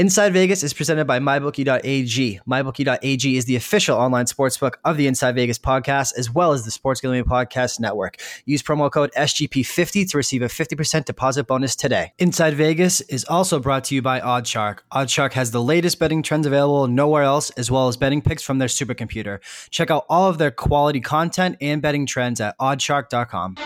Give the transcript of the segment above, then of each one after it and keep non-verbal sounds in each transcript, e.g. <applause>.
Inside Vegas is presented by MyBookie.ag. MyBookie.ag is the official online sportsbook of the Inside Vegas podcast, as well as the Sports Gambling Podcast Network. Use promo code SGP50 to receive a 50% deposit bonus today. Inside Vegas is also brought to you by OddsShark. OddsShark has the latest betting trends available nowhere else, as well as betting picks from their supercomputer. Check out all of their quality content and betting trends at oddshark.com.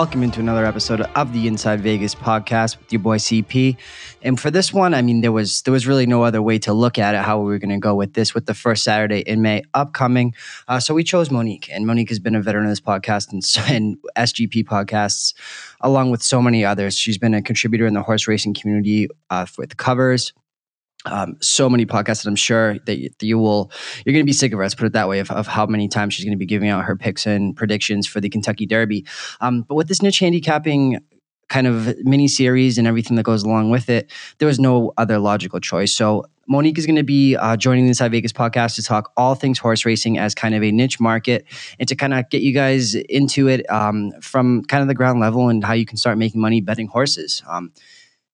Welcome into another episode of the Inside Vegas podcast with your boy CP. And for this one, I mean, there was there was really no other way to look at it how we were going to go with this with the first Saturday in May upcoming. Uh, so we chose Monique, and Monique has been a veteran of this podcast and, and SGP podcasts, along with so many others. She's been a contributor in the horse racing community uh, with covers, um, so many podcasts that I'm sure that you, that you will you're going to be sick of her. Let's put it that way of, of how many times she's going to be giving out her picks and predictions for the Kentucky Derby. Um, but with this niche handicapping kind of mini series and everything that goes along with it, there was no other logical choice. So Monique is going to be uh, joining the Inside Vegas podcast to talk all things horse racing as kind of a niche market and to kind of get you guys into it um, from kind of the ground level and how you can start making money betting horses. Um,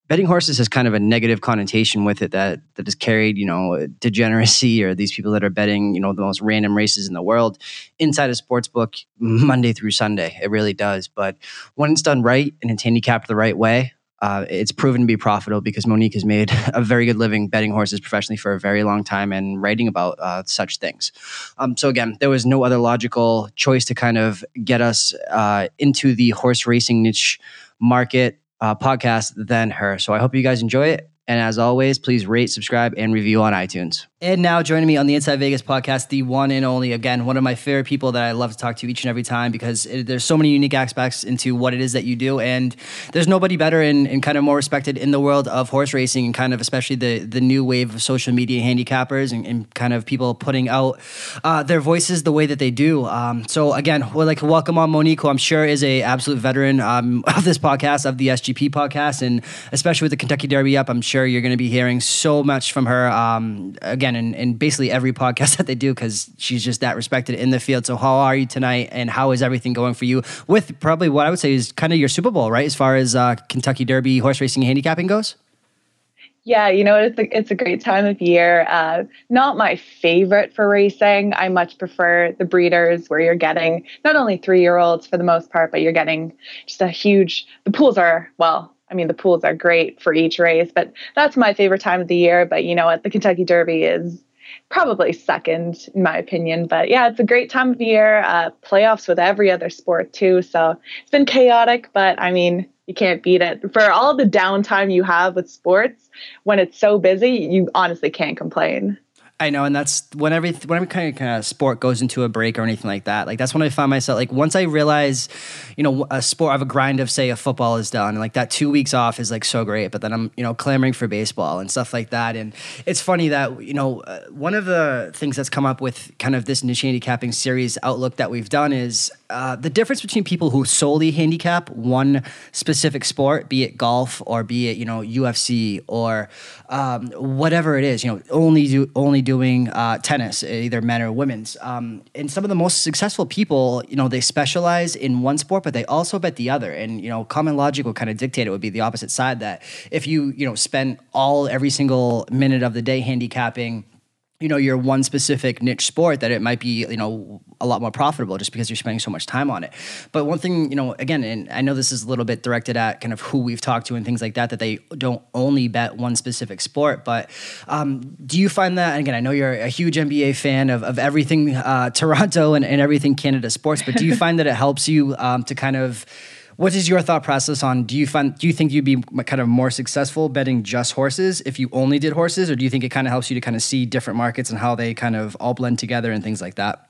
betting horses has kind of a negative connotation with it that that is carried, you know, degeneracy or these people that are betting, you know, the most random races in the world inside a sports book Monday through Sunday. It really does. But when it's done right and it's handicapped the right way, uh, it's proven to be profitable because Monique has made <laughs> a very good living betting horses professionally for a very long time and writing about uh, such things. Um, so again, there was no other logical choice to kind of get us uh, into the horse racing niche market uh, podcast than her. So I hope you guys enjoy it. And as always, please rate, subscribe, and review on iTunes. And now joining me on the Inside Vegas podcast, the one and only, again, one of my favorite people that I love to talk to each and every time because it, there's so many unique aspects into what it is that you do. And there's nobody better and, and, kind of more respected in the world of horse racing and kind of especially the, the new wave of social media handicappers and, and kind of people putting out uh, their voices the way that they do. Um, so again, we'd like to welcome on Monique, who I'm sure is a absolute veteran um, <laughs> of this podcast, of the SGP podcast, and especially with the Kentucky Derby up, I'm sure you're going to be hearing so much from her. Um, again, again in, in basically every podcast <laughs> that they do because she's just that respected in the field. So how are you tonight, and how is everything going for you with probably what I would say is kind of your Super Bowl, right? As far as uh, Kentucky Derby horse racing handicapping goes. Yeah, you know, it's a, it's a great time of year. Uh, not my favorite for racing. I much prefer the breeders where you're getting not only three year olds for the most part, but you're getting just a huge, the pools are, well, I mean, the pools are great for each race, but that's my favorite time of the year. But you know what? The Kentucky Derby is probably second in my opinion. But yeah, it's a great time of year. Uh, playoffs with every other sport too. So it's been chaotic, but I mean, you can't beat it. For all the downtime you have with sports, when it's so busy, you honestly can't complain. I know, and that's when every whenever kind of, kind of sport goes into a break or anything like that. Like that's when I find myself like once I realize, you know, a sport of a grind of say a football is done, and like that two weeks off is like so great. But then I'm you know clamoring for baseball and stuff like that. And it's funny that you know uh, one of the things that's come up with kind of this niche handicapping series outlook that we've done is uh, the difference between people who solely handicap one specific sport, be it golf or be it you know UFC or um, whatever it is, you know, only do only doing uh, tennis, either men or women's. Um, and some of the most successful people, you know, they specialize in one sport, but they also bet the other. And you know, common logic would kind of dictate it would be the opposite side that if you you know spend all every single minute of the day handicapping you know your one specific niche sport that it might be you know a lot more profitable just because you're spending so much time on it. But one thing you know again and i know this is a little bit directed at kind of who we've talked to and things like that that they don't only bet one specific sport. But um, do you find that again i know you're a huge nba fan of, of everything uh, <laughs> toronto and, and everything canada sports but do you <laughs> find that it helps you um, to kind of what is your thought process on do you find do you think you'd be kind of more successful betting just horses if you only did horses? Or do you think it kind of helps you to kind of see different markets and how they kind of all blend together and things like that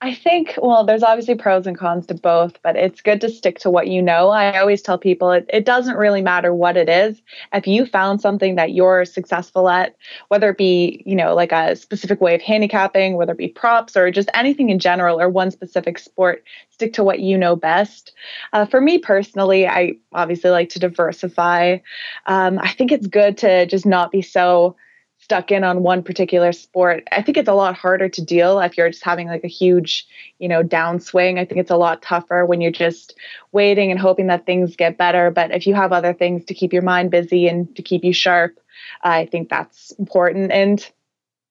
I think, well, there's obviously pros and cons to both, but it's good to stick to what you know. I always tell people it, it doesn't really matter what it is. If you found something that you're successful at, whether it be, you know, like a specific way of handicapping, whether it be props or just anything in general or one specific sport, stick to what you know best. Uh, for me personally, I obviously like to diversify. Um, I think it's good to just not be so stuck in on one particular sport. I think it's a lot harder to deal if you're just having like a huge, you know, downswing. I think it's a lot tougher when you're just waiting and hoping that things get better. But if you have other things to keep your mind busy and to keep you sharp, I think that's important. And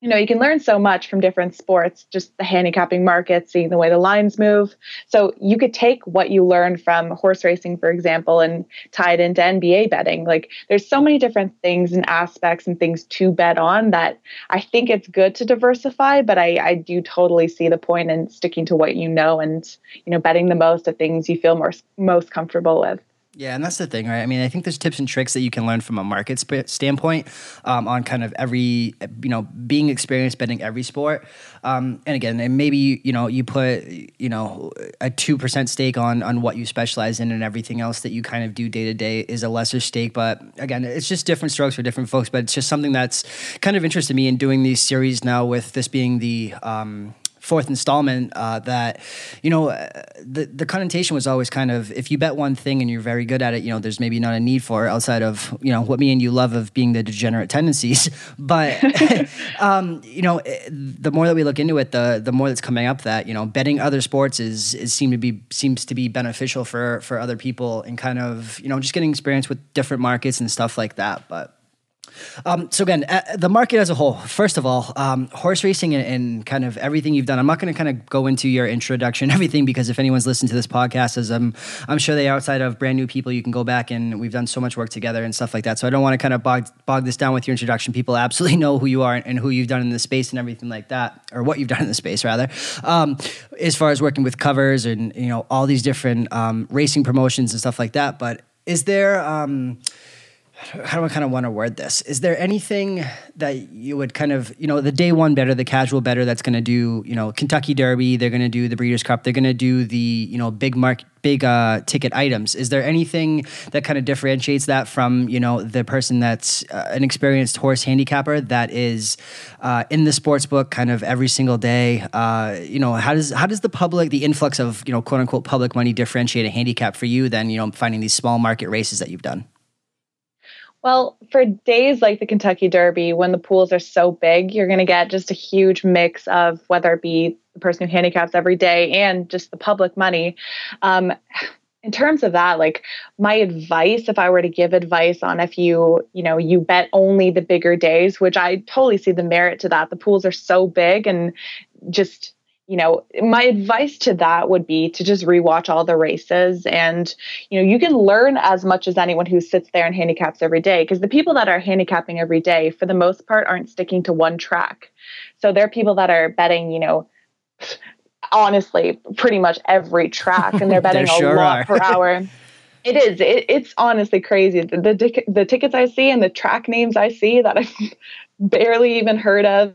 you know, you can learn so much from different sports, just the handicapping market, seeing the way the lines move. So you could take what you learned from horse racing, for example, and tie it into NBA betting. Like there's so many different things and aspects and things to bet on that I think it's good to diversify, but I, I do totally see the point in sticking to what you know and, you know, betting the most of things you feel more, most comfortable with. Yeah, and that's the thing, right? I mean, I think there's tips and tricks that you can learn from a market sp- standpoint um, on kind of every, you know, being experienced betting every sport. Um, and again, and maybe you, know you put you know a two percent stake on on what you specialize in, and everything else that you kind of do day to day is a lesser stake. But again, it's just different strokes for different folks. But it's just something that's kind of interested me in doing these series now. With this being the um, fourth installment uh, that you know uh, the the connotation was always kind of if you bet one thing and you're very good at it you know there's maybe not a need for it outside of you know what me and you love of being the degenerate tendencies. <laughs> But <laughs> um, you know eh, the more that we look into it the the more that's coming up that you know betting other sports is is seem to be seems to be beneficial for for other people and kind of you know just getting experience with different markets and stuff like that. But um, so again, uh, the market as a whole. First of all, um, horse racing and, and, kind of everything you've done. I'm not going to kind of go into your introduction, <laughs> everything, because if anyone's listened to this podcast, as I'm, I'm sure they outside of brand new people, you can go back and we've done so much work together and stuff like that. So I don't want to kind of bog, bog this down with your introduction. People absolutely <laughs> know who you are and who you've done in the space and everything like that, or what you've done in the space rather. Um, as far as working with covers and you know all these different um, racing promotions and stuff like that. But is there um, how do I kind of want to word this? Is there anything that you would kind of, you know, the day one better, the casual better that's going to do, you know, Kentucky Derby, they're going to do the Breeders' Cup, they're going to do the, you know, big mark, big uh, ticket items. Is there anything that kind of differentiates that from, you know, the person that's uh, an experienced horse handicapper that is uh, in the sports book kind of every single day? Uh, you know, how does how does the public, the influx of, you know, quote unquote public money differentiate a handicap for you than, you know, finding these small market races that you've done? Well, for days like the Kentucky Derby, when the pools are so big, you're going to get just a huge mix of whether it be the person who handicaps every day and just the public money. Um, in terms of that, like my advice, if I were to give advice on if you, you know, you bet only the bigger days, which I totally see the merit to that. The pools are so big and just you know, my advice to that would be to just rewatch all the races. And, you know, you can learn as much as anyone who sits there and handicaps every day. Because the people that are handicapping every day, for the most part, aren't sticking to one track. So there are people that are betting, you know, honestly, pretty much every track, and they're <laughs> betting sure a lot are. per hour. <laughs> It is. It, it's honestly crazy. The, the, the tickets I see and the track names I see that I've barely even heard of.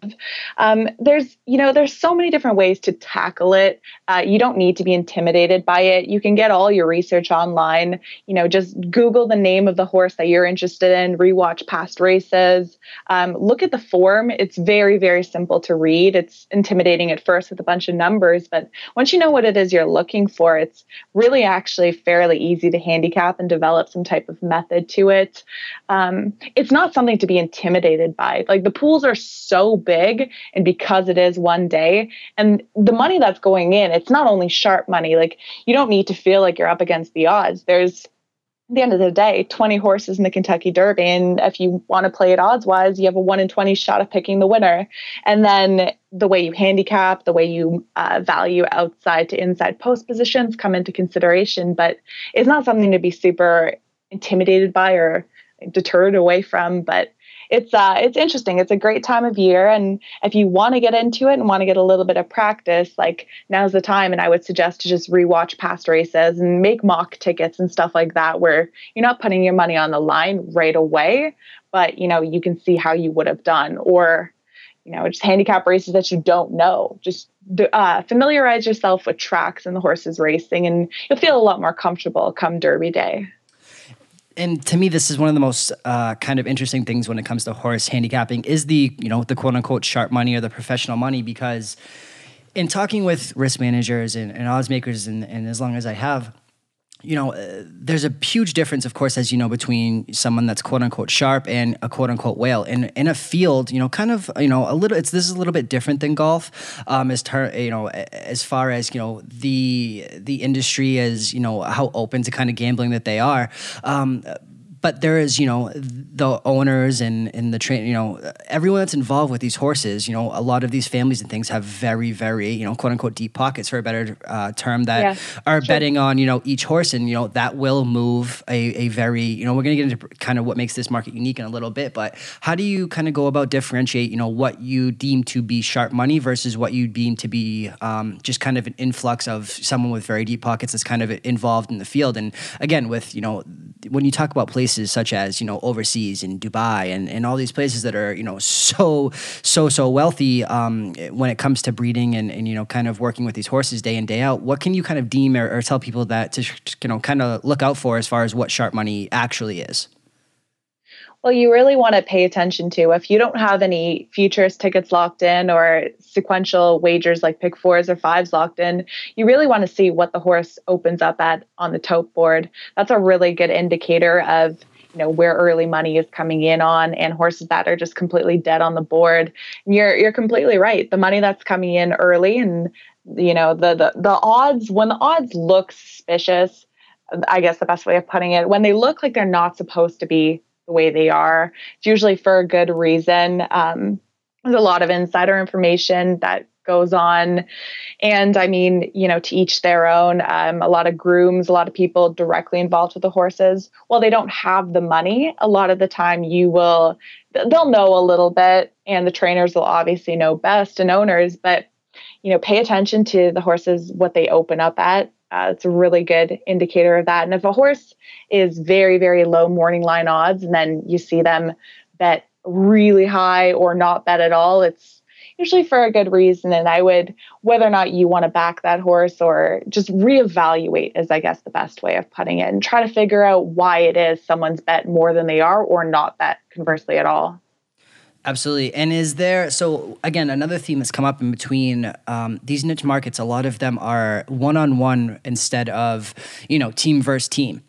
Um, there's, you know, there's so many different ways to tackle it. Uh, you don't need to be intimidated by it. You can get all your research online. You know, just Google the name of the horse that you're interested in, rewatch past races, um, look at the form. It's very, very simple to read. It's intimidating at first with a bunch of numbers, but once you know what it is you're looking for, it's really actually fairly easy to handicap and develop some type of method to it. Um, it's not something to be intimidated by like the pools are so big, and because it is one day, and the money that's going in, it's not only sharp money. Like you don't need to feel like you're up against the odds. There's at the end of the day, 20 horses in the Kentucky Derby. And if you want to play it odds wise, you have a 1 in 20 shot of picking the winner. And then the way you handicap, the way you uh, value outside to inside post positions come into consideration. But it's not something to be super intimidated by or deterred away from. But it's uh, it's interesting. It's a great time of year, and if you want to get into it and want to get a little bit of practice, like now's the time. And I would suggest to just rewatch past races and make mock tickets and stuff like that, where you're not putting your money on the line right away, but you know you can see how you would have done, or you know, just handicap races that you don't know. Just uh, familiarize yourself with tracks and the horses racing, and you'll feel a lot more comfortable come Derby Day. And to me, this is one of the most uh, kind of interesting things when it comes to horse handicapping is the you know the quote unquote sharp money or the professional money because in talking with risk managers and, and odds makers and, and as long as I have you know, uh, there's a huge difference, of course, as you know, between someone that's quote unquote sharp and a quote unquote whale. In in a field, you know, kind of, you know, a little. It's this is a little bit different than golf, um, as ter- you know, as far as you know the the industry as you know how open to kind of gambling that they are. Um, but there is you know the owners and and the train you know everyone that's involved with these horses you know a lot of these families and things have very very you know quote unquote deep pockets for a better uh, term that yeah, are sure. betting on you know each horse and you know that will move a, a very you know we're going to get into kind of what makes this market unique in a little bit but how do you kind of go about differentiate you know what you deem to be sharp money versus what you deem to be um, just kind of an influx of someone with very deep pockets that's kind of involved in the field and again with you know when you talk about places such as you know overseas in Dubai and, and all these places that are you know so so so wealthy um, when it comes to breeding and, and you know kind of working with these horses day in day out, what can you kind of deem or, or tell people that to you know kind of look out for as far as what sharp money actually is? Well, you really want to pay attention to if you don't have any futures tickets locked in or sequential wagers like pick fours or fives locked in, you really want to see what the horse opens up at on the tote board. That's a really good indicator of you know where early money is coming in on and horses that are just completely dead on the board. And you're you're completely right. The money that's coming in early and you know the the the odds when the odds look suspicious, I guess the best way of putting it, when they look like they're not supposed to be the way they are. It's usually for a good reason. Um, there's a lot of insider information that goes on. And I mean, you know, to each their own. Um, a lot of grooms, a lot of people directly involved with the horses. Well, they don't have the money. A lot of the time, you will, they'll know a little bit, and the trainers will obviously know best and owners, but, you know, pay attention to the horses, what they open up at. Uh, it's a really good indicator of that. And if a horse is very, very low morning line odds, and then you see them bet really high or not bet at all, it's usually for a good reason. And I would, whether or not you want to back that horse or just reevaluate, is I guess the best way of putting it, and try to figure out why it is someone's bet more than they are or not bet conversely at all. Absolutely. And is there, so again, another theme that's come up in between um, these niche markets, a lot of them are one on one instead of, you know, team versus team.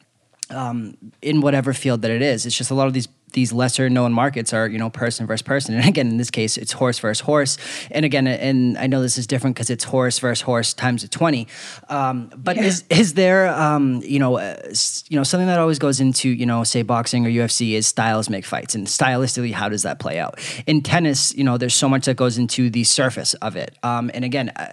Um, in whatever field that it is, it's just a lot of these these lesser known markets are you know person versus person. And again in this case it's horse versus horse. And again and i know this is different because it's horse versus horse times 20 um, but yeah. is is there um, you know uh, you know something that always goes into you know say boxing or ufc is styles make fights. And stylistically how does that play out? In tennis you know there's so much that goes into the surface of it. Um, and again uh,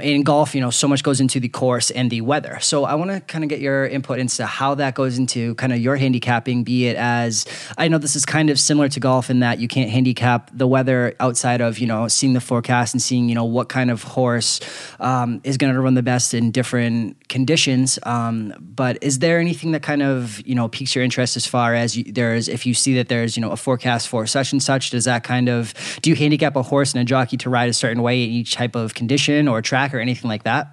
in golf you know so much goes into the course and the weather so i want to kind of get your input into how that goes into kind of your handicapping be it as I know this is kind of similar to golf in that you can't handicap the weather outside of you know seeing the forecast and seeing you know what kind of horse um, is going to run the best in different conditions. Um, but is there anything that kind of you know piques your interest as far as you, there's if you see that there's you know a forecast for such and such? Does that kind of do you handicap a horse and a jockey to ride a certain way in each type of condition or track or anything like that?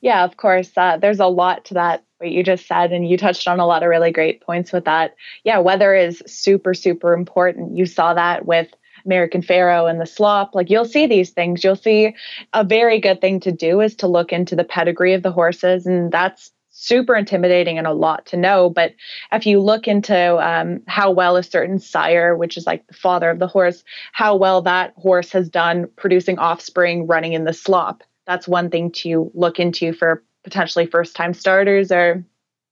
Yeah, of course. Uh, there's a lot to that what you just said and you touched on a lot of really great points with that yeah weather is super super important you saw that with American Pharoah and the slop. Like you'll see these things. You'll see a very good thing to do is to look into the pedigree of the horses, and that's super intimidating and a lot to know. But if you look into um, how well a certain sire, which is like the father of the horse, how well that horse has done producing offspring running in the slop, that's one thing to look into for potentially first time starters or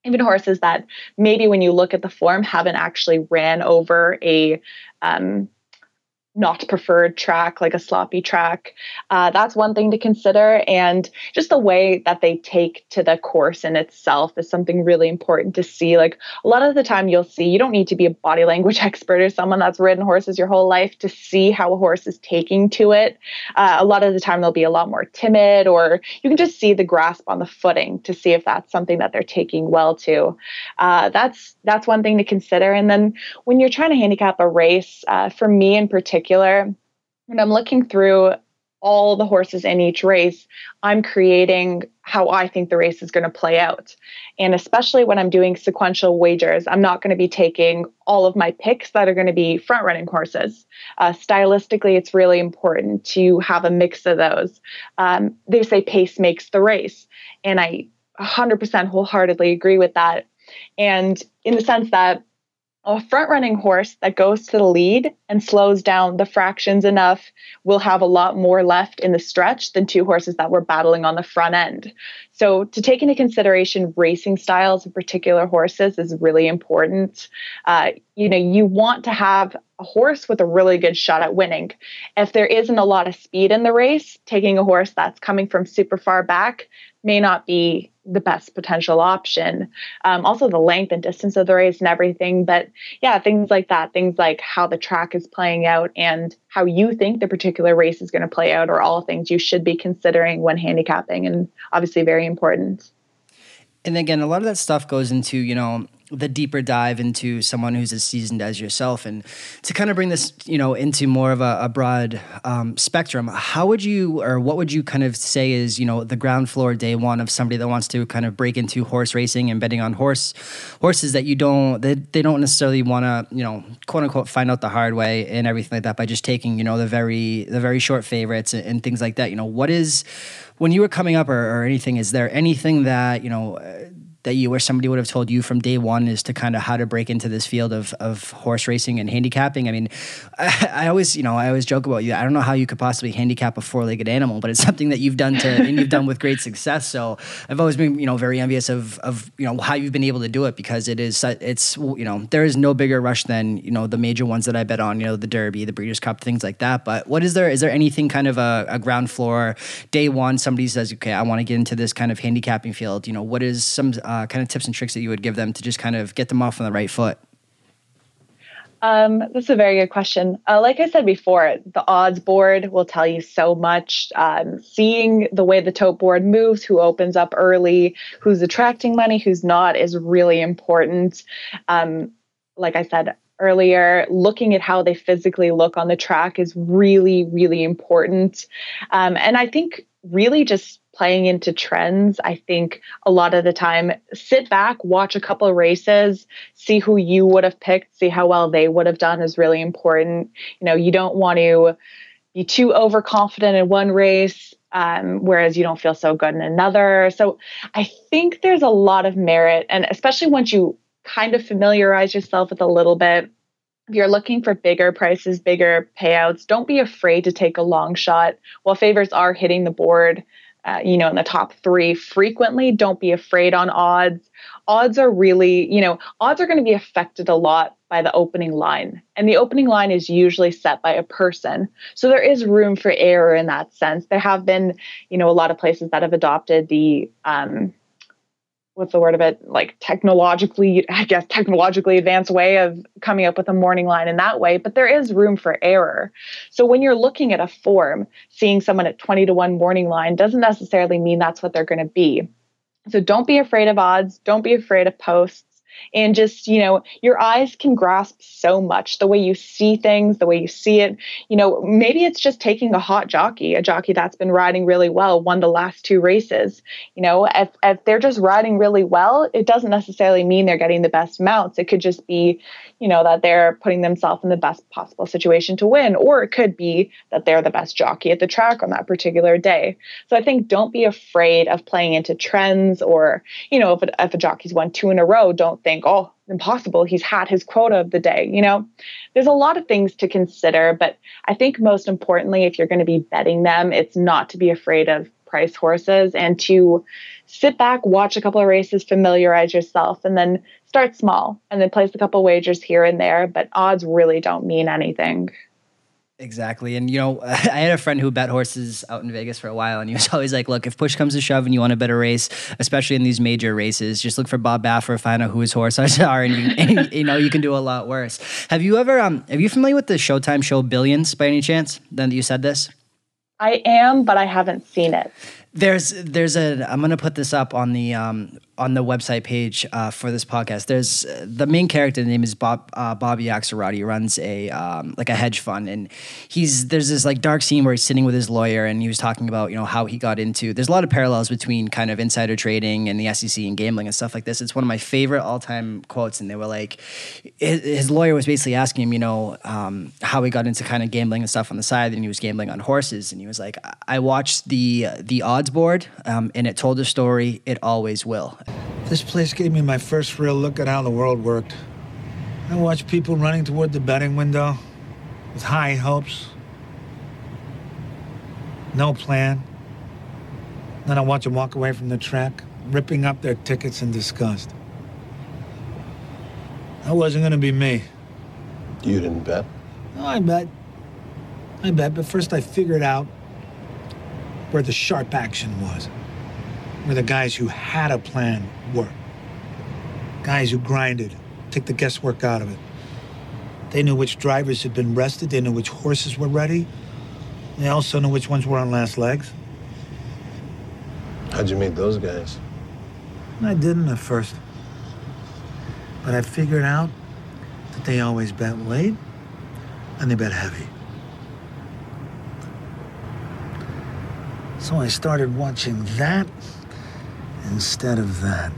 even horses that maybe when you look at the form haven't actually ran over a um, not preferred track, like a sloppy track. Uh, that's one thing to consider. And just the way that they take to the course in itself is something really important to see. Like a lot of the time, you'll see you don't need to be a body language <laughs> expert or someone that's ridden horses your whole life to see how a horse is taking to it. Uh, a lot of the time, they'll be a lot more timid, or you can just see the grasp on the footing to see if that's something that they're taking well to. Uh, that's that's one thing to consider. And then when you're trying to handicap a race, uh, for me in particular, particular, when I'm looking through all the horses in each race, I'm creating how I think the race is going to play out. And especially when I'm doing sequential wagers, I'm not going to be taking all of my picks that are going to be front running horses. Uh, stylistically, it's really important to have a mix of those. Um, they say pace makes the race. And I 100% wholeheartedly agree with that. And in the sense that a front running horse that goes to the lead and slows down the fractions enough will have a lot more left in the stretch than two horses that were battling on the front end. So, to take into consideration racing styles of particular horses is really important. Uh, you know, you want to have a horse with a really good shot at winning. If there isn't a lot of speed in the race, taking a horse that's coming from super far back may not be the best potential option. Um, also, the length and distance of the race and everything. But yeah, things like that, things like how the track is playing out and how you think the particular race is going to play out are all things you should be considering when handicapping and obviously very important. And again, a lot of that stuff goes into, you know, the deeper dive into someone who's as seasoned as yourself. And to kind of bring this you know into more of a, a broad um, spectrum how would you or what would you kind of say is you know the ground floor day one of somebody that wants to kind of break into horse racing and betting on horse horses that you don't they, they don't necessarily want to you know quote unquote find out the hard way and everything like that by just taking you know the very the very short favorites and, and things like that. You know what is when you were coming up or, or anything is there anything that you know that you wish somebody would have told you from day one as to kind of how to break into this field of, of horse racing and handicapping? I mean, I, <laughs> I, always, you know, I always joke about you. I don't know how you could possibly handicap a four legged animal, but it's <laughs> something that you've done to, and you've done with great success. So I've always been, you know, very envious of, of, you know, how you've been able to do it because it is, it's, you know, there is no bigger rush than, you know, the major ones that I bet on, you know, the Derby, the Breeders' Cup, things like that. But what is there, is there anything kind of a, a ground floor day one, somebody says, okay, I want to get into this kind of handicapping field, you know, what is some uh, kind of tips and tricks that you would give them to just kind of get them off on the right foot? Um, that's a very good question. Uh, like I said before, the odds board will tell you so much. Um, seeing the way the tote board moves, who opens up early, who's attracting money, who's not, is really important. Um, like I said earlier, looking at how they physically look on the track is really, really important. Um, and I think really just playing into trends. I think a lot of the time, sit back, watch a couple of races, see who you would have picked, see how well they would have done is really important. You know, you don't want to be too overconfident in one race, um, whereas you don't feel so good in another. So I think there's a lot of merit, and especially once you kind of familiarize yourself with a little bit. If you're looking for bigger prices, bigger payouts, don't be afraid to take a long shot. While favors are hitting the board, uh, you know, in the top three frequently. Don't be afraid on odds. Odds are really, you know, odds are going to be affected a lot by the opening line. And the opening line is usually set by a person. So there is room for error in that sense. There have been, you know, a lot of places that have adopted the, um, what's the word of it? Like technologically i guess technologically advanced way of coming up with a morning line in that way but there is room for error. So when you're looking at a form seeing someone at 20 to 1 morning line doesn't necessarily mean that's what they're going to be. So don't be afraid of odds. Don't be afraid of posts and just you know your eyes can grasp so much the way you see things the way you see it. You know maybe it's just taking a hot jockey a jockey that's been riding really well won the last two races. You know if, if they're just riding really well it doesn't necessarily mean they're getting the best mounts. It could just be you know that they're putting themselves in the best possible situation to win or it could be that they're the best jockey at the track on that particular day. So i think don't be afraid of playing into trends or you know if if a jockey's won two in a row don't think oh impossible he's had his quota of the day you know there's a lot of things to consider but i think most importantly if you're going to be betting them it's not to be afraid of price horses and to sit back, watch a couple of races, familiarize yourself, and then start small and then place a couple wagers here and there. But odds really don't mean anything. Exactly. And, you know, <laughs> I had a friend who bet horses out in Vegas for a while, and he was <laughs> always like, look, if push comes to shove and you want to bet a race, especially in these major races, just look for Bob Baffert, find out who his horses are, <laughs> and you, and, you know, you can do a lot worse. Have you ever, um, are you familiar with the Showtime show Billions by any chance? Then that you said this? I am, but I haven't seen it. There's there's a I'm gonna put this up on the um, on the website page uh, for this podcast. There's uh, the main character. The name is Bob uh, Bobby Axelrod. He runs a um, like a hedge fund, and he's there's this like dark scene where he's sitting with his lawyer, and he was talking about you know how he got into. There's a lot of parallels between kind of insider trading and the SEC and gambling and stuff like this. It's one of my favorite all time quotes, and they were like, his, his, lawyer was basically asking him, you know, um, how he got into kind of gambling and stuff on the side, and he was gambling on horses, and he was like, I watched the the odds board, um, and it told a story. It always will. This place gave me my first real look at how the world worked. I watched people running toward the betting window with high hopes, no plan. Then I watch them walk away from the track, ripping up their tickets in disgust. That wasn't going to be me. You didn't bet? No, I bet. I bet, but first I figured out where the sharp action was, where the guys who had a plan were. Guys who grinded, took the guesswork out of it. They knew which drivers had been rested, they knew which horses were ready. They also knew which ones were on last legs. How'd you meet those guys? I didn't at first. But I figured out that they always bet late and they bet heavy. So I started watching that instead of that.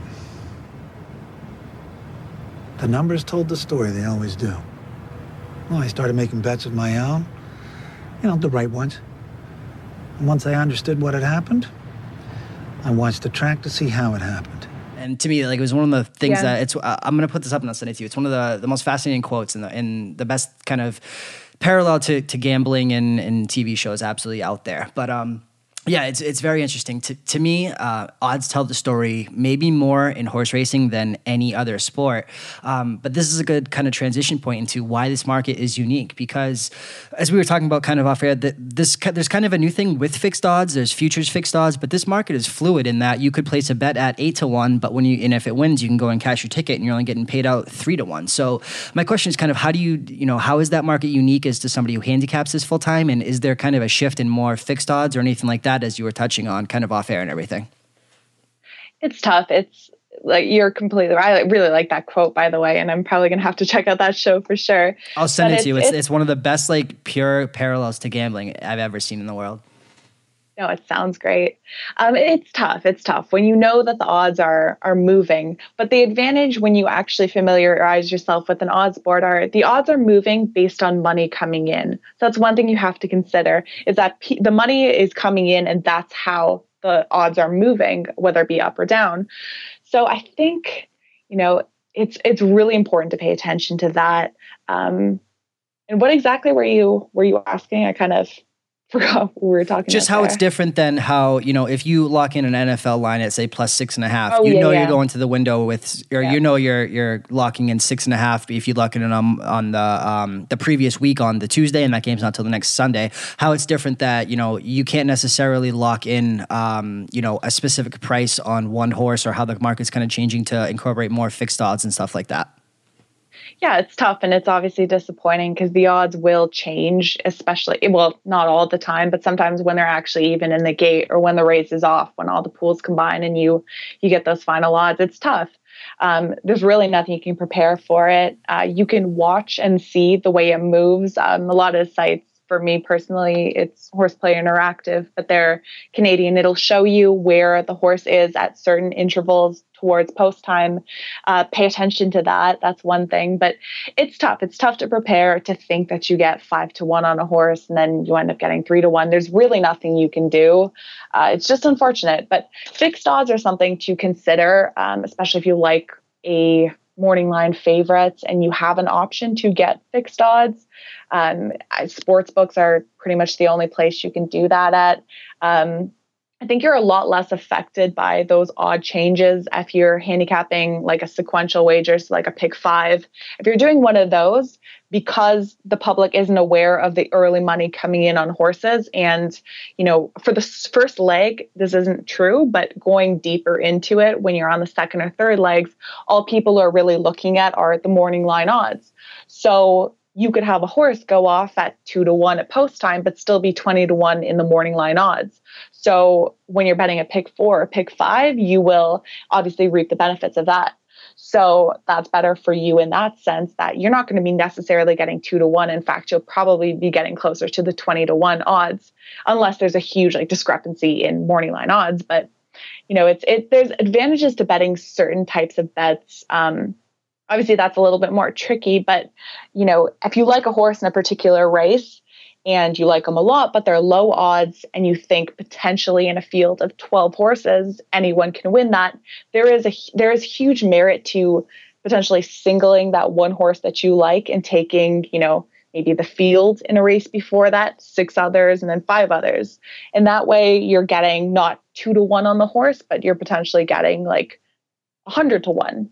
The numbers told the story, they always do. Well, I started making bets of my own, you know, the right ones. And once I understood what had happened, I watched the track to see how it happened. And to me, like it was one of the things yeah. that it's. Uh, I'm gonna put this up and I'll send it to you. It's one of the, the most fascinating quotes and the and the best kind of parallel to, to gambling and, and TV shows absolutely out there. But um, yeah, it's it's very interesting. To to me, uh, odds tell the story maybe more in horse racing than any other sport. Um, but this is a good kind of transition point into why this market is unique. Because as we were talking about kind of off air, that this there's kind of a new thing with fixed odds. There's futures fixed odds, but this market is fluid in that you could place a bet at eight to one, but when you and if it wins, you can go and cash your ticket, and you're only getting paid out three to one. So my question is kind of how do you you know how is that market unique as to somebody who handicaps this full time, and is there kind of a shift in more fixed odds or anything like that? That as you were touching on kind of off air and everything? It's tough. It's like you're completely right. I really like that quote, by the way, and I'm probably gonna have to check out that show for sure. I'll send but it to you. It's, it's, it's one of the best like pure parallels to gambling I've ever seen in the world. No, it sounds great. Um, it's tough. It's tough when you know that the odds are are moving. But the advantage when you actually familiarize yourself with an odds board are the odds are moving based on money coming in. So that's one thing you have to consider is that p- the money is coming in, and that's how the odds are moving, whether it be up or down. So I think you know it's it's really important to pay attention to that. Um, and what exactly were you were you asking? I kind of forgot what we were talking just how there. it's different than how you know if you lock in an NFL line at say plus six and a half, oh, you yeah, know yeah. you're going to the window with, or yeah. you know you're you're locking in six and a half. If you lock in on on the um, the previous week on the Tuesday, and that game's not till the next Sunday. How it's different that you know you can't necessarily lock in um, you know a specific price on one horse, or how the market's kind of changing to incorporate more fixed odds and stuff like that yeah, it's tough and it's obviously disappointing because the odds will change, especially, well, not all the time, but sometimes when they're actually even in the gate or when the race is off, when all the pools combine and you you get those final odds, it's tough. Um, there's really nothing you can prepare for it. Uh, you can watch and see the way it moves. Um, a lot of sites for me personally, it's Horse Player Interactive, but they're Canadian. It'll show you where the horse is at certain intervals towards post time. Uh, pay attention to that. That's one thing, but it's tough. It's tough to prepare to think that you get five to one on a horse and then you end up getting three to one. There's really nothing you can do. Uh, it's just unfortunate, but fixed odds are something to consider, um, especially if you like a morning line favorites and you have an option to get fixed odds. Um, sports books are pretty much the only place you can do that at. Um, I think you're a lot less affected by those odd changes if you're handicapping like a sequential wager, so like a pick five. If you're doing one of those, because the public isn't aware of the early money coming in on horses, and you know, for the first leg, this isn't true, but going deeper into it when you're on the second or third legs, all people are really looking at are the morning line odds. So you could have a horse go off at two to one at post time, but still be 20 to one in the morning line odds. So when you're betting a pick four or pick five, you will obviously reap the benefits of that. So that's better for you in that sense that you're not going to be necessarily getting two to one. In fact, you'll probably be getting closer to the 20 to one odds, unless there's a huge like discrepancy in morning line odds. But you know, it's it there's advantages to betting certain types of bets. Um, obviously that's a little bit more tricky, but you know, if you like a horse in a particular race, and you like them a lot, but they're low odds, and you think potentially in a field of 12 horses, anyone can win that, there is a there is huge merit to potentially singling that one horse that you like and taking, you know, maybe the field in a race before that, six others, and then five others. And that way you're getting not two to one on the horse, but you're potentially getting like a hundred to one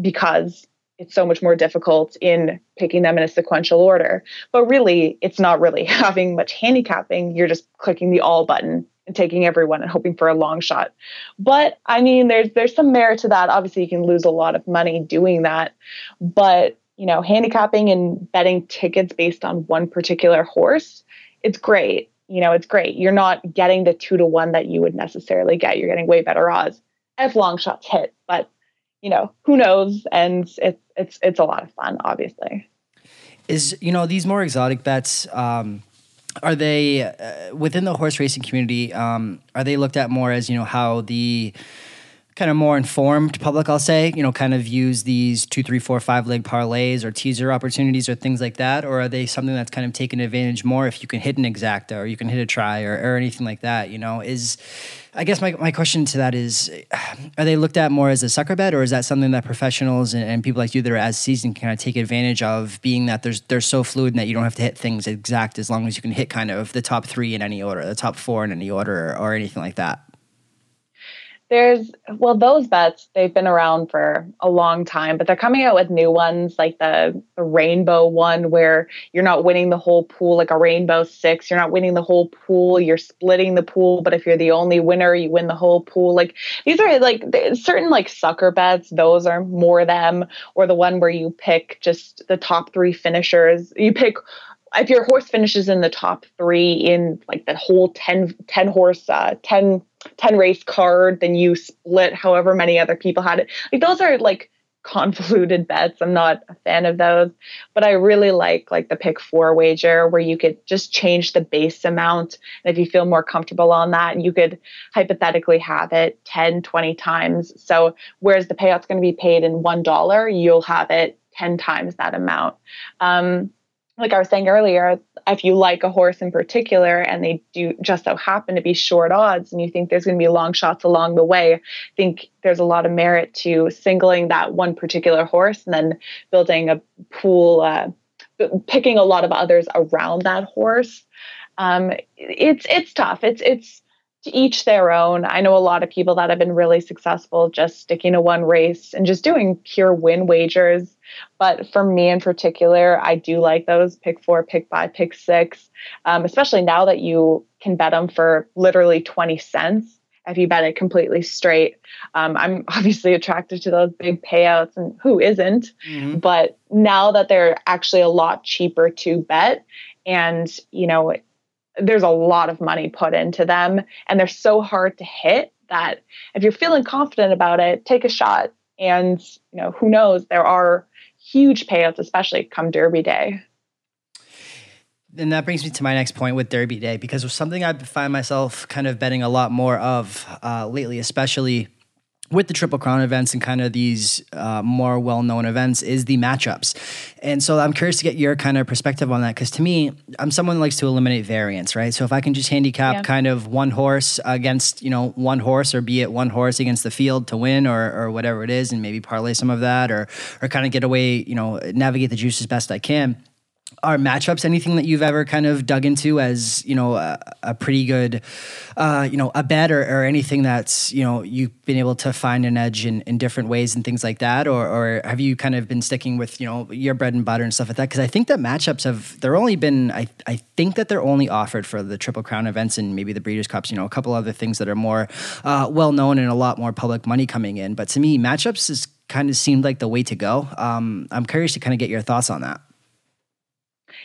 because it's so much more difficult in picking them in a sequential order. But really, it's not really <laughs> having much handicapping. You're just clicking the all button and taking everyone and hoping for a long shot. But I mean, there's there's some merit to that. Obviously, you can lose a lot of money doing that. But you know, handicapping and betting tickets based on one particular horse, it's great. You know, it's great. You're not getting the two to one that you would necessarily get. You're getting way better odds if long shots hit. But you know, who knows? And it's it's it's a lot of fun, obviously. Is you know these more exotic bets? Um, are they uh, within the horse racing community? Um, are they looked at more as you know how the kind of more informed public, I'll say, you know, kind of use these two, three, four, five leg parlays or teaser opportunities or things like that? Or are they something that's kind of taken advantage more if you can hit an exacta or you can hit a try or, or anything like that? You know, is I guess my, my question to that is <sighs> are they looked at more as a sucker bet or is that something that professionals and, and people like you that are as seasoned can kind of take advantage of being that there's they're so fluid and that you don't have to hit things exact as long as you can hit kind of the top three in any order, the top four in any order or, or anything like that? There's well, those bets they've been around for a long time, but they're coming out with new ones like the, the rainbow one where you're not winning the whole pool, like a rainbow six. You're not winning the whole pool. You're splitting the pool, but if you're the only winner, you win the whole pool. Like these are like certain like sucker bets. Those are more them, or the one where you pick just the top three finishers. You pick if your horse finishes in the top three in like the whole 10, 10 horse, uh, 10, 10 race card, then you split however many other people had it. Like those are like convoluted bets. I'm not a fan of those, but I really like like the pick four wager where you could just change the base amount. And if you feel more comfortable on that, you could hypothetically have it 10, 20 times. So whereas the payout's going to be paid in $1, you'll have it 10 times that amount. Um, like I was saying earlier, if you like a horse in particular and they do just so happen to be short odds and you think there's going to be long shots along the way, I think there's a lot of merit to singling that one particular horse and then building a pool, uh, picking a lot of others around that horse. Um, it's it's tough. It's it's to each their own. I know a lot of people that have been really successful just sticking to one race and just doing pure win wagers. But for me in particular, I do like those pick four, pick five, pick six, um, especially now that you can bet them for literally 20 cents if you bet it completely straight. Um, I'm <laughs> obviously attracted to those big payouts, and who isn't? Mm-hmm. But now that they're actually a lot cheaper to bet, and you know, there's a lot of money put into them and they're so hard to hit that if you're feeling confident about it, take a shot. And you know, who knows, there are huge payouts, especially come Derby Day. And that brings me to my next point with Derby Day, because it's something I find myself kind of betting a lot more of uh, lately, especially with the Triple Crown events and kind of these uh, more well known events is the matchups. And so I'm curious to get your kind of perspective on that because to me, I'm someone who likes to eliminate variance, right? So if I can just handicap yeah. kind of one horse against, you know, one horse or be it one horse against the field to win or, or whatever it is and maybe parlay some of that or, or kind of get away, you know, navigate the juice as best I can are matchups anything that you've ever kind of dug into as you know a, a pretty good uh, you know a bet or, or, anything that's you know you've been able to find an edge in, in different ways and things like that? Or, or have you kind of been sticking with you know your bread and butter and stuff like that? Because i think that matchups have they're only been I, I think that they're only offered for the triple crown events and maybe the breeders cups you know a couple other things that are more uh, well known and a lot more public money coming in. But to me matchups has kind of seemed like the way to go. Um, i'm curious to kind of get your thoughts on that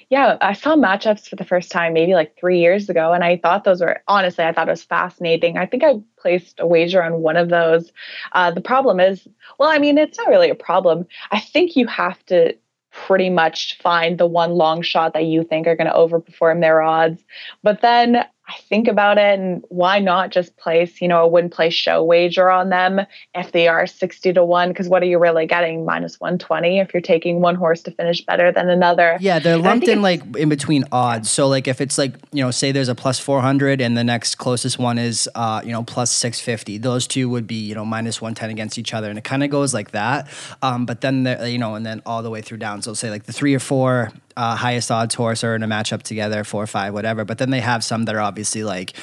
yeah, I saw matchups for the first time maybe like three years ago, and I thought those were honestly, I thought it was fascinating. I think I placed a wager on one of those. Uh, the problem is, well, I mean, it's not really a problem. I think you have to pretty much find the one long shot that you think are going to overperform their odds. But then I think about it and why not just place, you know, a win place show wager on them if they are 60 to 1 because what are you really getting minus 120 if you're taking one horse to finish better than another. Yeah, they're lumped in like in between odds. So like if it's like, you know, say there's a plus 400 and the next closest one is uh, you know, plus 650. Those two would be, you know, minus 110 against each other and it kind of goes like that. Um, but then the, you know, and then all the way through down. So say like the 3 or 4 uh, highest odds horse are in a matchup together, four or five, whatever. But then they have some that are obviously like,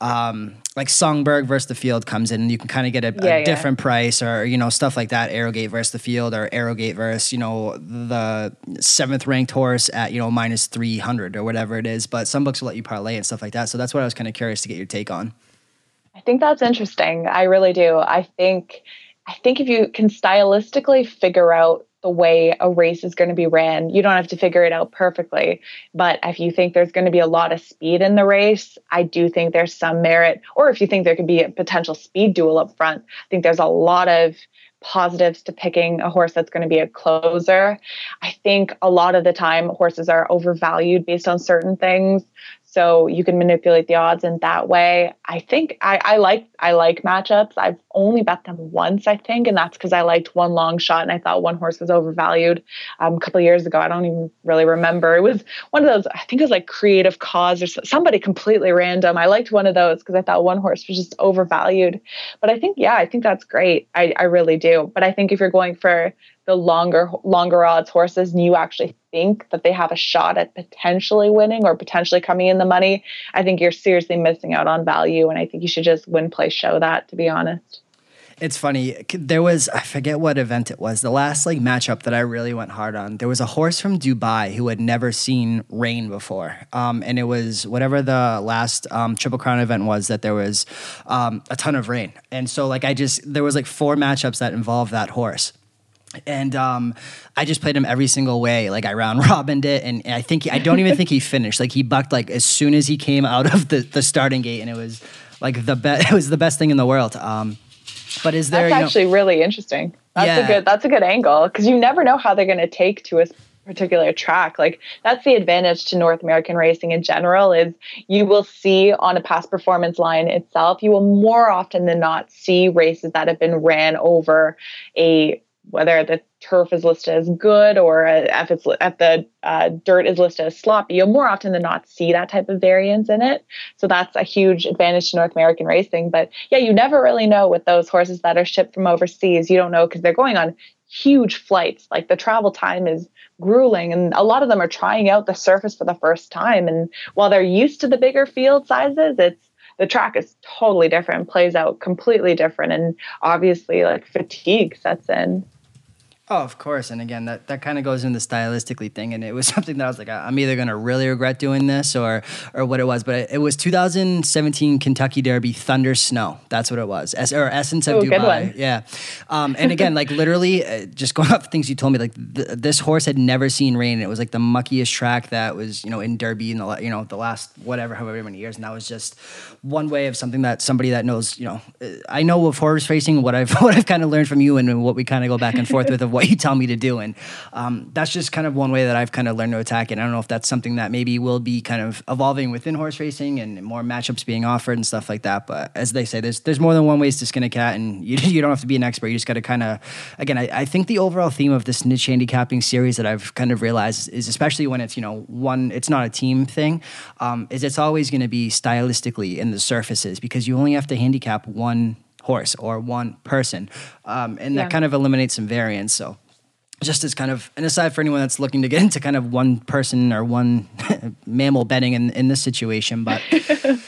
um, like Songbird versus the field comes in, and you can kind of get a, Yeah, a yeah. different price, or you know stuff like that. Arrogate versus the field, or Arrogate versus you know the seventh ranked horse at you know minus three hundred or whatever it is. But some books will let you parlay and stuff like that. So that's what I was kind of curious to get your take on. I think that's interesting. I really do. I think I think if you can stylistically figure out the way a race is going to be ran, you don't have to figure it out perfectly. But if you think there's going to be a lot of speed in the race, I do think there's some merit. Or if you think there could be a potential speed duel up front, I think there's a lot of positives to picking a horse that's going to be a closer. I think a lot of the time horses are overvalued based on certain things. So you can manipulate the odds in that way. I think I, I like I like matchups. I've only bet them once, I think, and that's because I liked one long shot and I thought one horse was overvalued um, a couple years ago. I don't even really remember. It was one of those. I think it was like Creative Cause or so- somebody completely random. I liked one of those because I thought one horse was just overvalued. But I think yeah, I think that's great. I, I really do. But I think if you're going for the longer longer odds horses and you actually think that they have a shot at potentially winning or potentially coming in the money, I think you're seriously missing out on value. And I think you should just win, play, show that. To be honest. It's funny. There was I forget what event it was. The last like matchup that I really went hard on. There was a horse from Dubai who had never seen rain before, um, and it was whatever the last um, Triple Crown event was that there was um, a ton of rain. And so like I just there was like four matchups that involved that horse. And um, I just played him every single way. Like I round <laughs> robined it, and I think I don't even think he finished. Like he bucked like as soon as he came out of the, the starting gate, and it was like the best. <laughs> It was the best thing in the world. Um, but is there? That's you know- actually really interesting. That's Yeah. a good. That's a good angle because you never know how they're going to take to a particular track. Like that's the advantage to North American racing in general is you will see on a past performance line itself. You will more often than not see races that have been ran over a whether the turf is listed as good or if it's if the uh, dirt is listed as sloppy, you'll more often than not see that type of variance in it. So that's a huge advantage to North American racing. But yeah, you never really know with those horses that are shipped from overseas. You don't know because they're going on huge flights. Like the travel time is grueling, and a lot of them are trying out the surface for the first time. And while they're used to the bigger field sizes, it's the track is totally different, plays out completely different, and obviously like fatigue sets in. Oh, of course. And again, that, that kind of goes into the stylistically thing. And it was <laughs> something that I was like, I'm either going to really regret doing this or or what it was. But it, it was 2017 Kentucky Derby Thunder Snow. That's what it was. Es- or Essence of Ooh, Dubai. Yeah. Um, and again, like literally, uh, just <laughs> going off the things you told me, like th- this horse had never seen rain. It was like the muckiest track that was, you know, in Derby in the you know the last whatever however many years, and that was just one way of something that somebody that knows, you know, uh, I know of horse racing, what I've <laughs> what I've kind of learned from you, and what we kind of go back and forth with of what you tell me to do, and um, that's just kind of one way that I've kind of learned to attack it. I don't know if that's something that maybe will be kind of evolving within horse racing and more matchups being offered and stuff like that. But as they say, there's there's more than one ways to skin a cat, and you <laughs> you don't have to be an expert. You just got to kind of, again, I, I think the overall theme of this niche handicapping series that I've kind of realized is especially when it's you know one, it's not a team thing, um, is it's always going to be stylistically in the surfaces because you only have to handicap one horse or one person, um, and that kind of eliminates some variance. So just as kind of an aside for anyone that's looking to get into kind of one person or one <laughs> mammal betting in, in this situation but <laughs>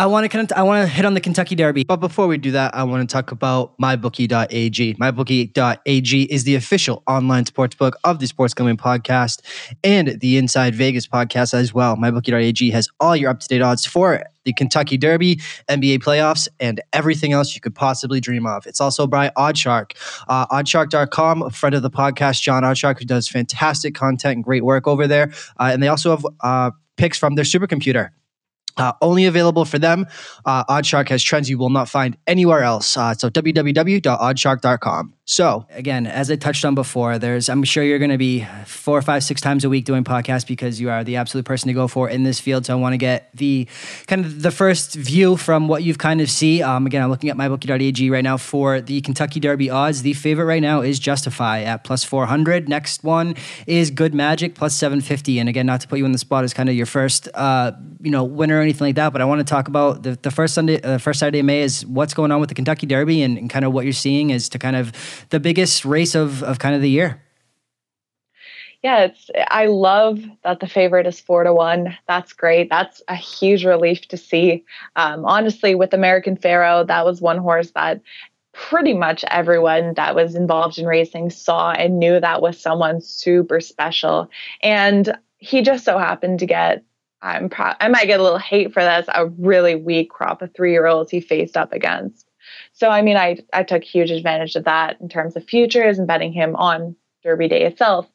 I want to kind of, I want to hit on the Kentucky Derby, but before we do that, I want to talk about mybookie.ag. Mybookie.ag is the official online sportsbook of the Sports Gambling Podcast and the Inside Vegas podcast as well. Mybookie.ag has all your up to date odds for the Kentucky Derby, NBA playoffs, and everything else you could possibly dream of. It's also by Oddshark. Uh, Oddshark.com, a friend of the podcast, John Oddshark, who does fantastic content and great work over there. Uh, and they also have uh, picks from their supercomputer. Uh, only available for them. Uh, Oddshark has trends you will not find anywhere else. Uh, so www.oddshark.com. So again, as I touched on before, there's I'm sure you're going to be four, five, six times a week doing podcasts because you are the absolute person to go for in this field. So I want to get the kind of the first view from what you've kind of see. Um, again, I'm looking at mybookie.ag right now for the Kentucky Derby odds. The favorite right now is Justify at plus 400. Next one is Good Magic plus 750. And again, not to put you in the spot as kind of your first, uh, you know, winner or anything like that, but I want to talk about the, the first Sunday, uh, first Saturday of May is what's going on with the Kentucky Derby and, and kind of what you're seeing is to kind of the biggest race of of kind of the year. Yeah, it's I love that the favorite is four to one. That's great. That's a huge relief to see. Um, honestly, with American Pharoah, that was one horse that pretty much everyone that was involved in racing saw and knew that was someone super special. And he just so happened to get I'm pro- I might get a little hate for this, a really weak crop of three year olds he faced up against. So I mean, I I took huge advantage of that in terms of futures and betting him on Derby Day itself.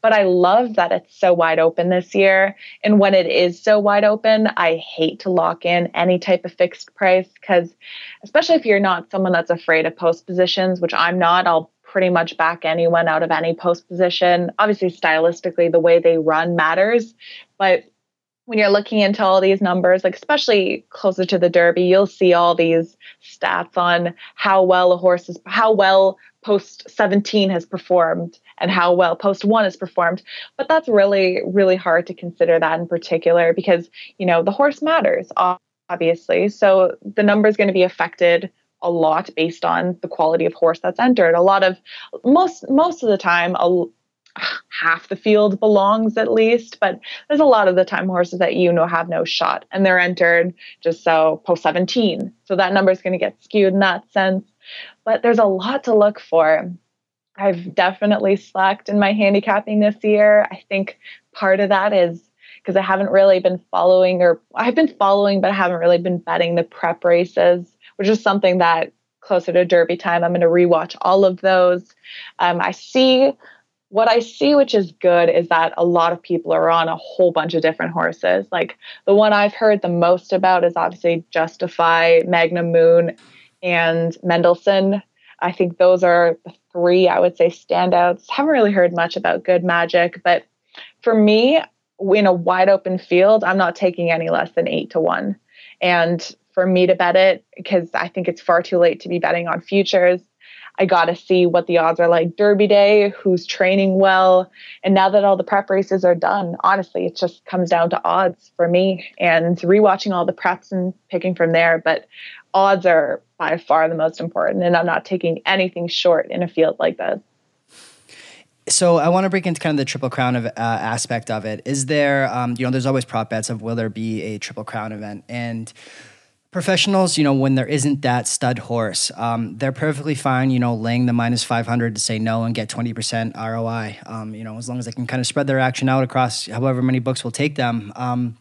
But I love that it's so wide open this year. And when it is so wide open, I hate to lock in any type of fixed price because, especially if you're not someone that's afraid of post positions, which I'm not, I'll pretty much back anyone out of any post position. Obviously, stylistically, the way they run matters. But when you're looking into all these numbers, like especially closer to the Derby, you'll see all these stats on how well a horse is, how well post 17 has performed and how well post one has performed. But that's really, really hard to consider that in particular because, you know, the horse matters, obviously. So the number is going to be affected a lot based on the quality of horse that's entered. A lot of most most of the time, a, half the field belongs at least, but there's a lot of the time horses that you know have no shot and they're entered just so post 17. So that number is going to get skewed in that sense. But there's a lot to look for. I've definitely slacked in my handicapping this year. I think part of that is because I haven't really been following, or I've been following, but I haven't really been betting the prep races, which is something that closer to Derby time, I'm going to rewatch all of those. Um, I see what I see, which is good, is that a lot of people are on a whole bunch of different horses. Like the one I've heard the most about is obviously Justify, Magnum Moon, and Mendelssohn. I think those are three I would say standouts. Haven't really heard much about Good Magic, but for me, in a wide open field, I'm not taking any less than eight to one. And for me to bet it, because I think it's far too late to be betting on futures, I got to see what the odds are like Derby Day, who's training well. And now that all the prep races are done, honestly, it just comes down to odds for me and rewatching all the preps and picking from there. But odds are by far the most important. And I'm not taking anything short in a field like this. So I want to break into kind of the triple crown of uh, aspect of it. Is there, um, you know, there's always prop bets of will there be a triple crown event, and professionals, you know, when there isn't that stud horse, um, they're perfectly fine, you know, laying the minus 500 to say no and get 20% ROI, um, you know, as long as they can kind of spread their action out across however many books will take them. Um,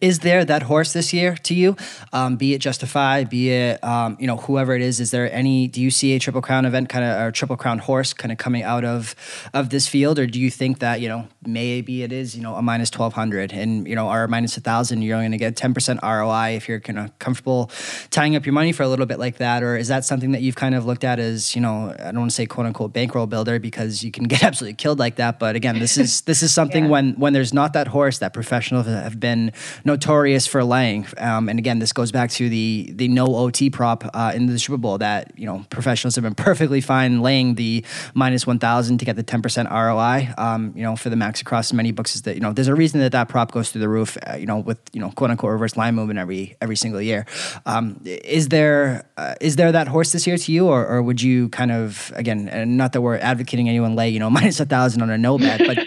is there that horse this year to you? Um, be it Justify, be it um, you know whoever it is. Is there any? Do you see a Triple Crown event kind of or Triple Crown horse kind of coming out of of this field, or do you think that you know maybe it is you know a minus twelve hundred and you know or a minus a thousand, you're only going to get ten percent ROI if you're kind of comfortable tying up your money for a little bit like that, or is that something that you've kind of looked at as you know I don't want to say quote unquote bankroll builder because you can <laughs> get absolutely killed like that, but again this is this is something yeah. when when there's not that horse that professionals have been notorious for laying. Um, and again, this goes back to the the no OT prop uh, in the Super Bowl that you know professionals have been perfectly fine laying the minus one thousand to get the ten percent ROI. Um, you know, for the max across many books is that you know there's a reason that that prop goes through the roof. Uh, you know, with you know quote unquote reverse line movement every every single year. Um, is there uh, is there that horse this year to you, or, or would you kind of again, and not that we're advocating anyone lay you know <laughs> minus a thousand on a no bet, but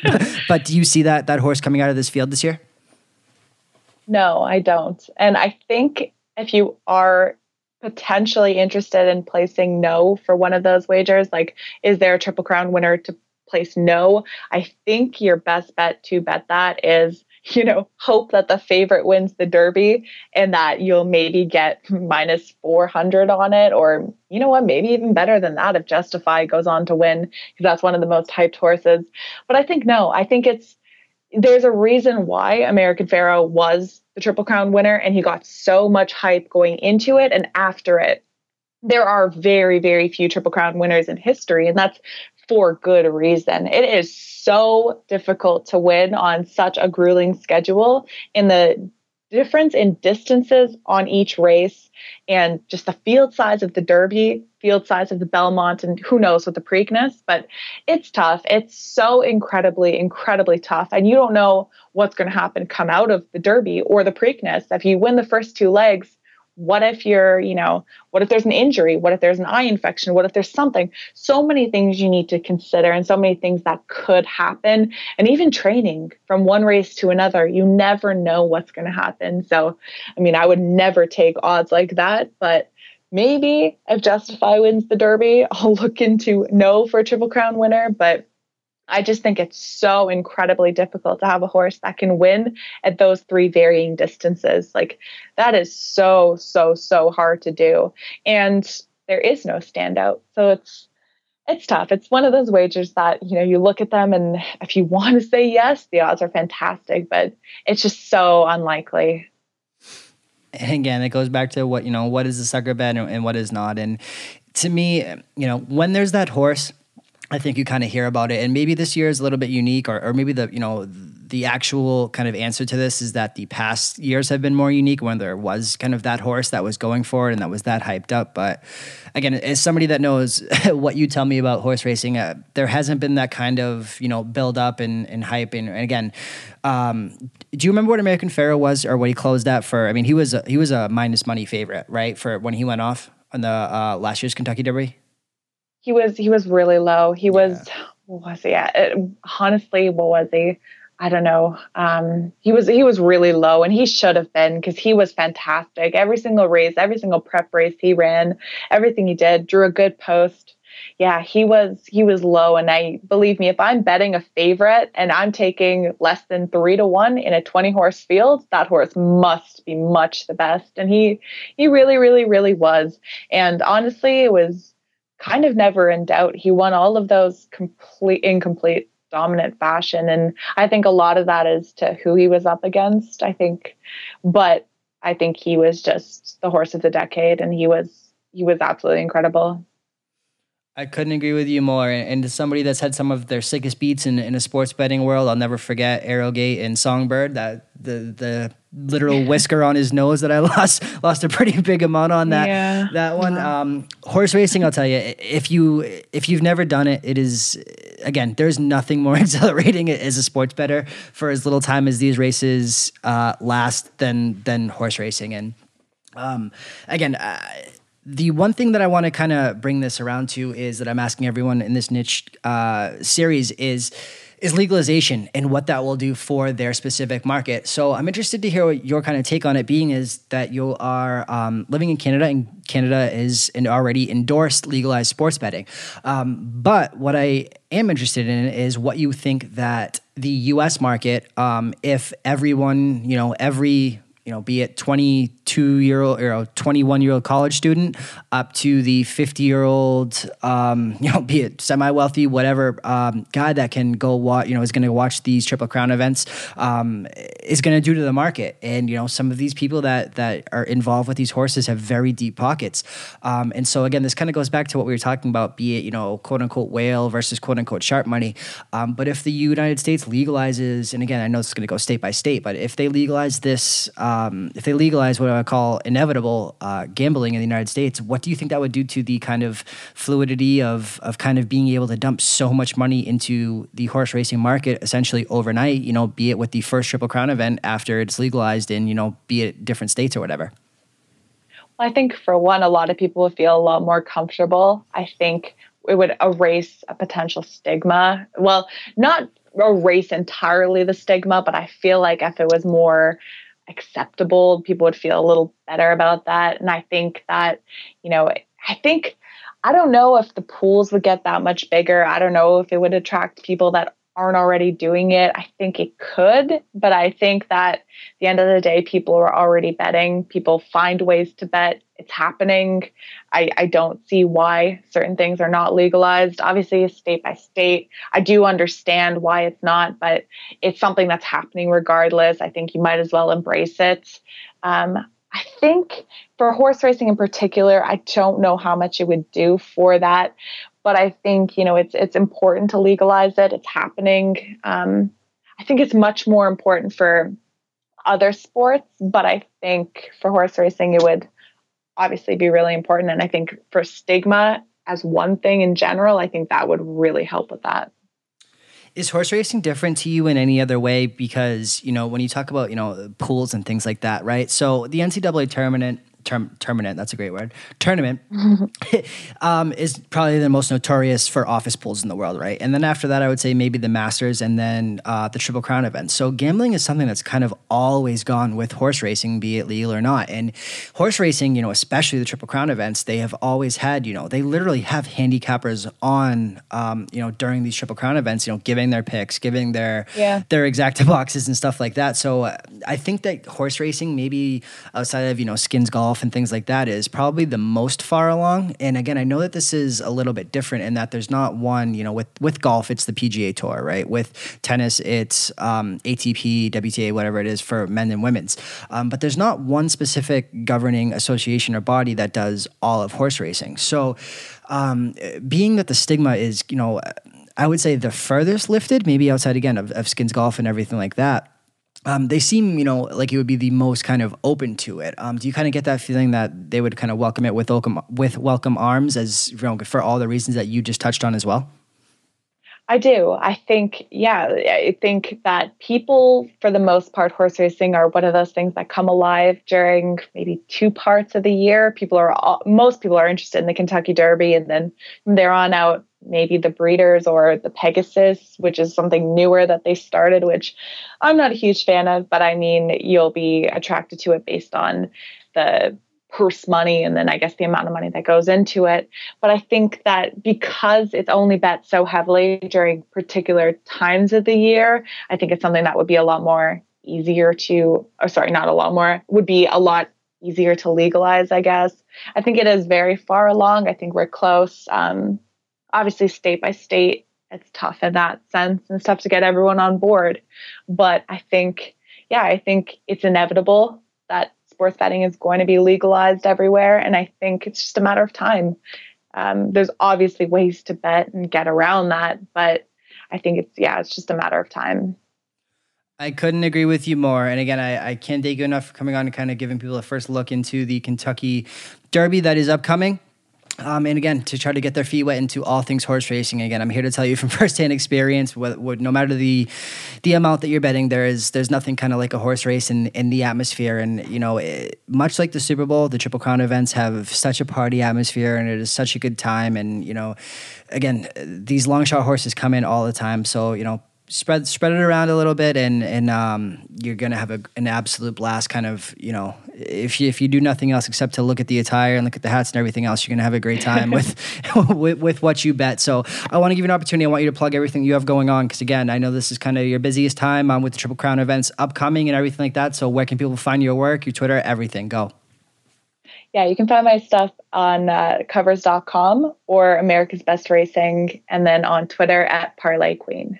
but do you see that that horse coming out of this field this year? No, I don't. And I think if you are potentially interested in placing no for one of those wagers, like is there a Triple Crown winner to place no? I think your best bet to bet that is <laughs> you know, hope that the favorite wins the Derby and that you'll maybe get minus 400 on it. Or, you know what, maybe even better than that if Justify goes on to win, because that's one of the most hyped horses. But I think no, I think it's, there's a reason why American Pharoah was the Triple Crown winner and he got so much hype going into it and after it. There are very, very few Triple Crown winners in history, and that's for good reason. It is so difficult to win on such a grueling schedule and the difference in distances on each race and just the field size of the Derby, field size of the Belmont, and who knows with the Preakness. But it's tough. It's so incredibly, incredibly tough. And you don't know what's going to happen come out of the Derby or the Preakness. If you win the first two legs, what if you're, you know, what if there's an injury? What if there's an eye infection? What if there's something? So many things you need to consider and so many things that could happen. And even training from one race to another, you never know what's going to happen. So, I mean, I would never take odds like that, but maybe if Justify wins the Derby, I'll look into no for a Triple Crown winner. But I just think it's so incredibly difficult to have a horse that can win at those three varying distances. Like that is so, so, so hard to do. And there is no standout. So it's it's tough. It's one of those wagers that, you know, you look at them and if you <laughs> want to say yes, the odds are fantastic, but it's just so unlikely. Again, it goes back to what, you know, what is a sucker bet and, and what is not. And to me, you know, when there's that horse I think you kind of hear about it, and maybe this year is a little bit unique, or, or maybe the you know the actual kind of answer to this is that the past years have been more unique when there was kind of that horse that was going for it and that was that hyped up. But again, as somebody that knows <laughs> what you tell me about horse racing, uh, there hasn't been that kind of you know build up and, and hype. And, and again, um, do you remember what American Pharoah was or what he closed at for? I mean, he was a, he was a minus money favorite, right, for when he went off on the uh, last year's Kentucky Derby he was he was really low. He was what was he at? It, honestly, what was he? I don't know. Um, he was he was really low, and he should have been because he was fantastic. Every single race, every single prep race he ran, everything he did, drew a good post. Yeah, he was he was low, and I believe me, if I'm betting a favorite and I'm taking less than three to one in a 20 horse field, that horse must be much the best, and he he really really really was. And honestly, it was kind of never in doubt. He won all of those complete incomplete dominant fashion and I think a lot of that is to who he was up against. I think but I think he was just the horse of the decade and he was he was absolutely incredible. I couldn't agree with you more. And as somebody that's had some of their sickest beats in, in a sports betting world, I'll never forget Arrogate and Songbird. That the the literal whisker on his nose that I <laughs> lost lost a pretty big amount on that yeah. that one. Um, horse racing, I'll tell you, if you if you've never done it, it is again. There's nothing more <laughs> exhilarating as a sports better for as little time as these races uh, last than than horse racing. And um, again. Uh, the one thing that I want to kind of bring this around to is that I'm asking everyone in this niche uh, series is is legalization and what that will do for their specific market. So I'm interested to hear what your kind of take on it being is that you are um, living in Canada and Canada is an already endorsed legalized sports betting. Um, but what I am interested in is what you think that the US market, um, if everyone, you know, every you know, be it 22 year old or 21 year old college student up to the 50 year old, um, <laughs> you know, be it semi wealthy, whatever um, guy that can go watch, you know, is going to watch these Triple Crown events um, is going to do to the market. And, you know, some of these people that, that are involved with these horses have very deep pockets. Um, and so, again, this kind of goes back to what we were talking about, be it, you know, quote unquote whale versus quote unquote sharp money. Um, but if the United States legalizes, and again, I know it's going to go state by state, but if they legalize this, um, if they legalize what I call inevitable uh, gambling in the United States, what do you think that would do to the kind of fluidity of of kind of being able to dump so much money into the horse racing market essentially overnight? You know, be it with the first Triple Crown event after it's legalized in you know, be it different states or whatever. Well, I think for one, a lot of people would feel a lot more comfortable. I think it would erase a potential stigma. Well, not erase entirely the stigma, but I feel like if it was more acceptable. People would feel a little better about that. And I think that, you know, I think I don't know if the pools would get that much bigger. I don't know if it would attract people that aren't already doing it. I think it could, but I think that the end of the day, people are already betting. People find ways to bet. It's happening. I, I don't see why certain things are not legalized. Obviously, state by state. I do understand why it's not, but it's something that's happening regardless. I think you might as well embrace it. Um, I think for horse racing in particular, I don't know how much it would do for that, but I think you know it's it's important to legalize it. It's happening. Um, I think it's much more important for other sports, but I think for horse racing, it would obviously be really important. And I think for stigma as one thing in general, I think that would really help with that. Is horse racing different to you in any other way? Because, you know, when you talk about, you know, pools and things like that, right? So the NCAA tournament term, tournament, that's a great word, tournament, <laughs> <laughs> um, is probably the most notorious for office pools in the world, right? And then after that, I would say maybe the Masters and then uh, the Triple Crown events. So gambling is something that's kind of always gone with horse racing, be it legal or not. And horse racing, you know, especially the Triple Crown events, they have always had, you know, they literally have handicappers on, um, you know, during these Triple Crown events, you know, giving their picks, giving their yeah. their exacta <laughs> boxes and stuff like that. So uh, I think that horse racing, maybe outside of you know skins golf golf and things like that is probably the most far along. And again, I know that this is a little bit different in that there's not one, you know, with, with golf, it's the PGA Tour, right? With tennis, it's um, ATP, WTA, whatever it is for men and women's. Um, but there's not one specific governing association or body that does all of horse racing. So, um, being that the stigma is, you know, I would say the furthest lifted, maybe outside again of, of skins golf and everything like that um, they seem, you know, like it would be the most kind of open to it. Um, do you kind of get that feeling that they would kind of welcome it with welcome with welcome arms, as you know, for all the reasons that you just touched on as well? I do. I think, yeah, I think that people, for the most part, horse racing are one of those things that come alive during maybe two parts of the year. People are, all, most people are interested in the Kentucky Derby, and then from there on out, maybe the breeders or the Pegasus, which is something newer that they started, which I'm not a huge fan of, but I mean, you'll be attracted to it based on the purse money and then I guess the amount of money that goes into it. But I think that because it's only bet so heavily during particular times of the year, I think it's something that would be a lot more easier to, or sorry, not a lot more, would be a lot easier to legalize, I guess. I think it is very far along. I think we're close. Um, obviously state by state it's tough in that sense and tough to get everyone on board but i think yeah i think it's inevitable that sports betting is going to be legalized everywhere and i think it's just a matter of time um, there's obviously ways to bet and get around that but i think it's yeah it's just a matter of time I couldn't agree with you more. And again, I, I can't thank you enough for coming on and kind of giving people a first look into the Kentucky Derby that is upcoming. Um, and again, to try to get their feet wet into all things horse racing. Again, I'm here to tell you from <laughs> firsthand experience. What, what, no matter the the amount that you're betting, there is there's nothing kind of like a horse race in in the atmosphere. And you know, it, much like the Super Bowl, the Triple Crown events have such a party atmosphere, and it is such a good time. And you know, again, these long shot horses come in all the time. So you know, spread spread it around a little bit, and and um, you're gonna have a, an absolute blast. Kind of, you know, if you if you do nothing else except to look at the attire and look at the hats and everything else, you're gonna have a great time with, <laughs> with, with what you bet. So I want to give you an opportunity. I want you to plug everything you have going on because again, I know this is kind of your busiest time um, with the Triple Crown events upcoming and everything like that. So where can people find your work, your Twitter, everything? Go. Yeah, you can find my stuff on uh, covers.com or America's Best Racing, and then on Twitter at Parlay Queen.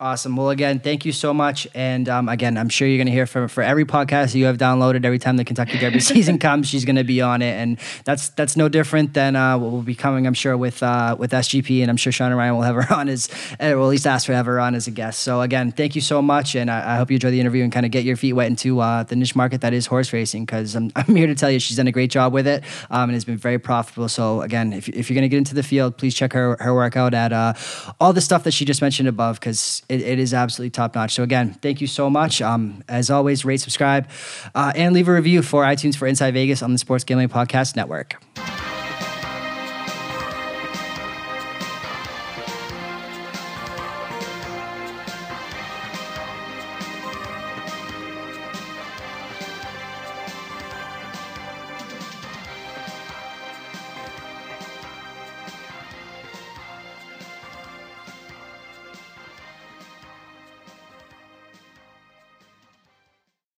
Awesome. Well, again, thank you so much. And um, again, I'm sure you're going to hear from for every podcast you have downloaded. Every time the Kentucky Derby <laughs> season comes, she's going to be on it, and that's that's no different than uh, what will be coming. I'm sure with uh, with SGP, and I'm sure Sean and Ryan will have her <laughs> on as, or at least ask for have her on as a guest. So again, thank you so much, and I, I hope you enjoy the interview and kind of get your feet wet into uh, the niche market that is horse racing. Because I'm, <laughs> I'm here to tell you, she's done a great job with it, um, and it's been very profitable. So again, if, if you're going to get into the field, please check her her workout at uh, all the stuff that she just mentioned above, because it, it is absolutely top notch. So again, thank you so much. Um, as always, rate, subscribe, uh, and leave a review for iTunes for Inside Vegas on the Sports Gambling Podcast Network.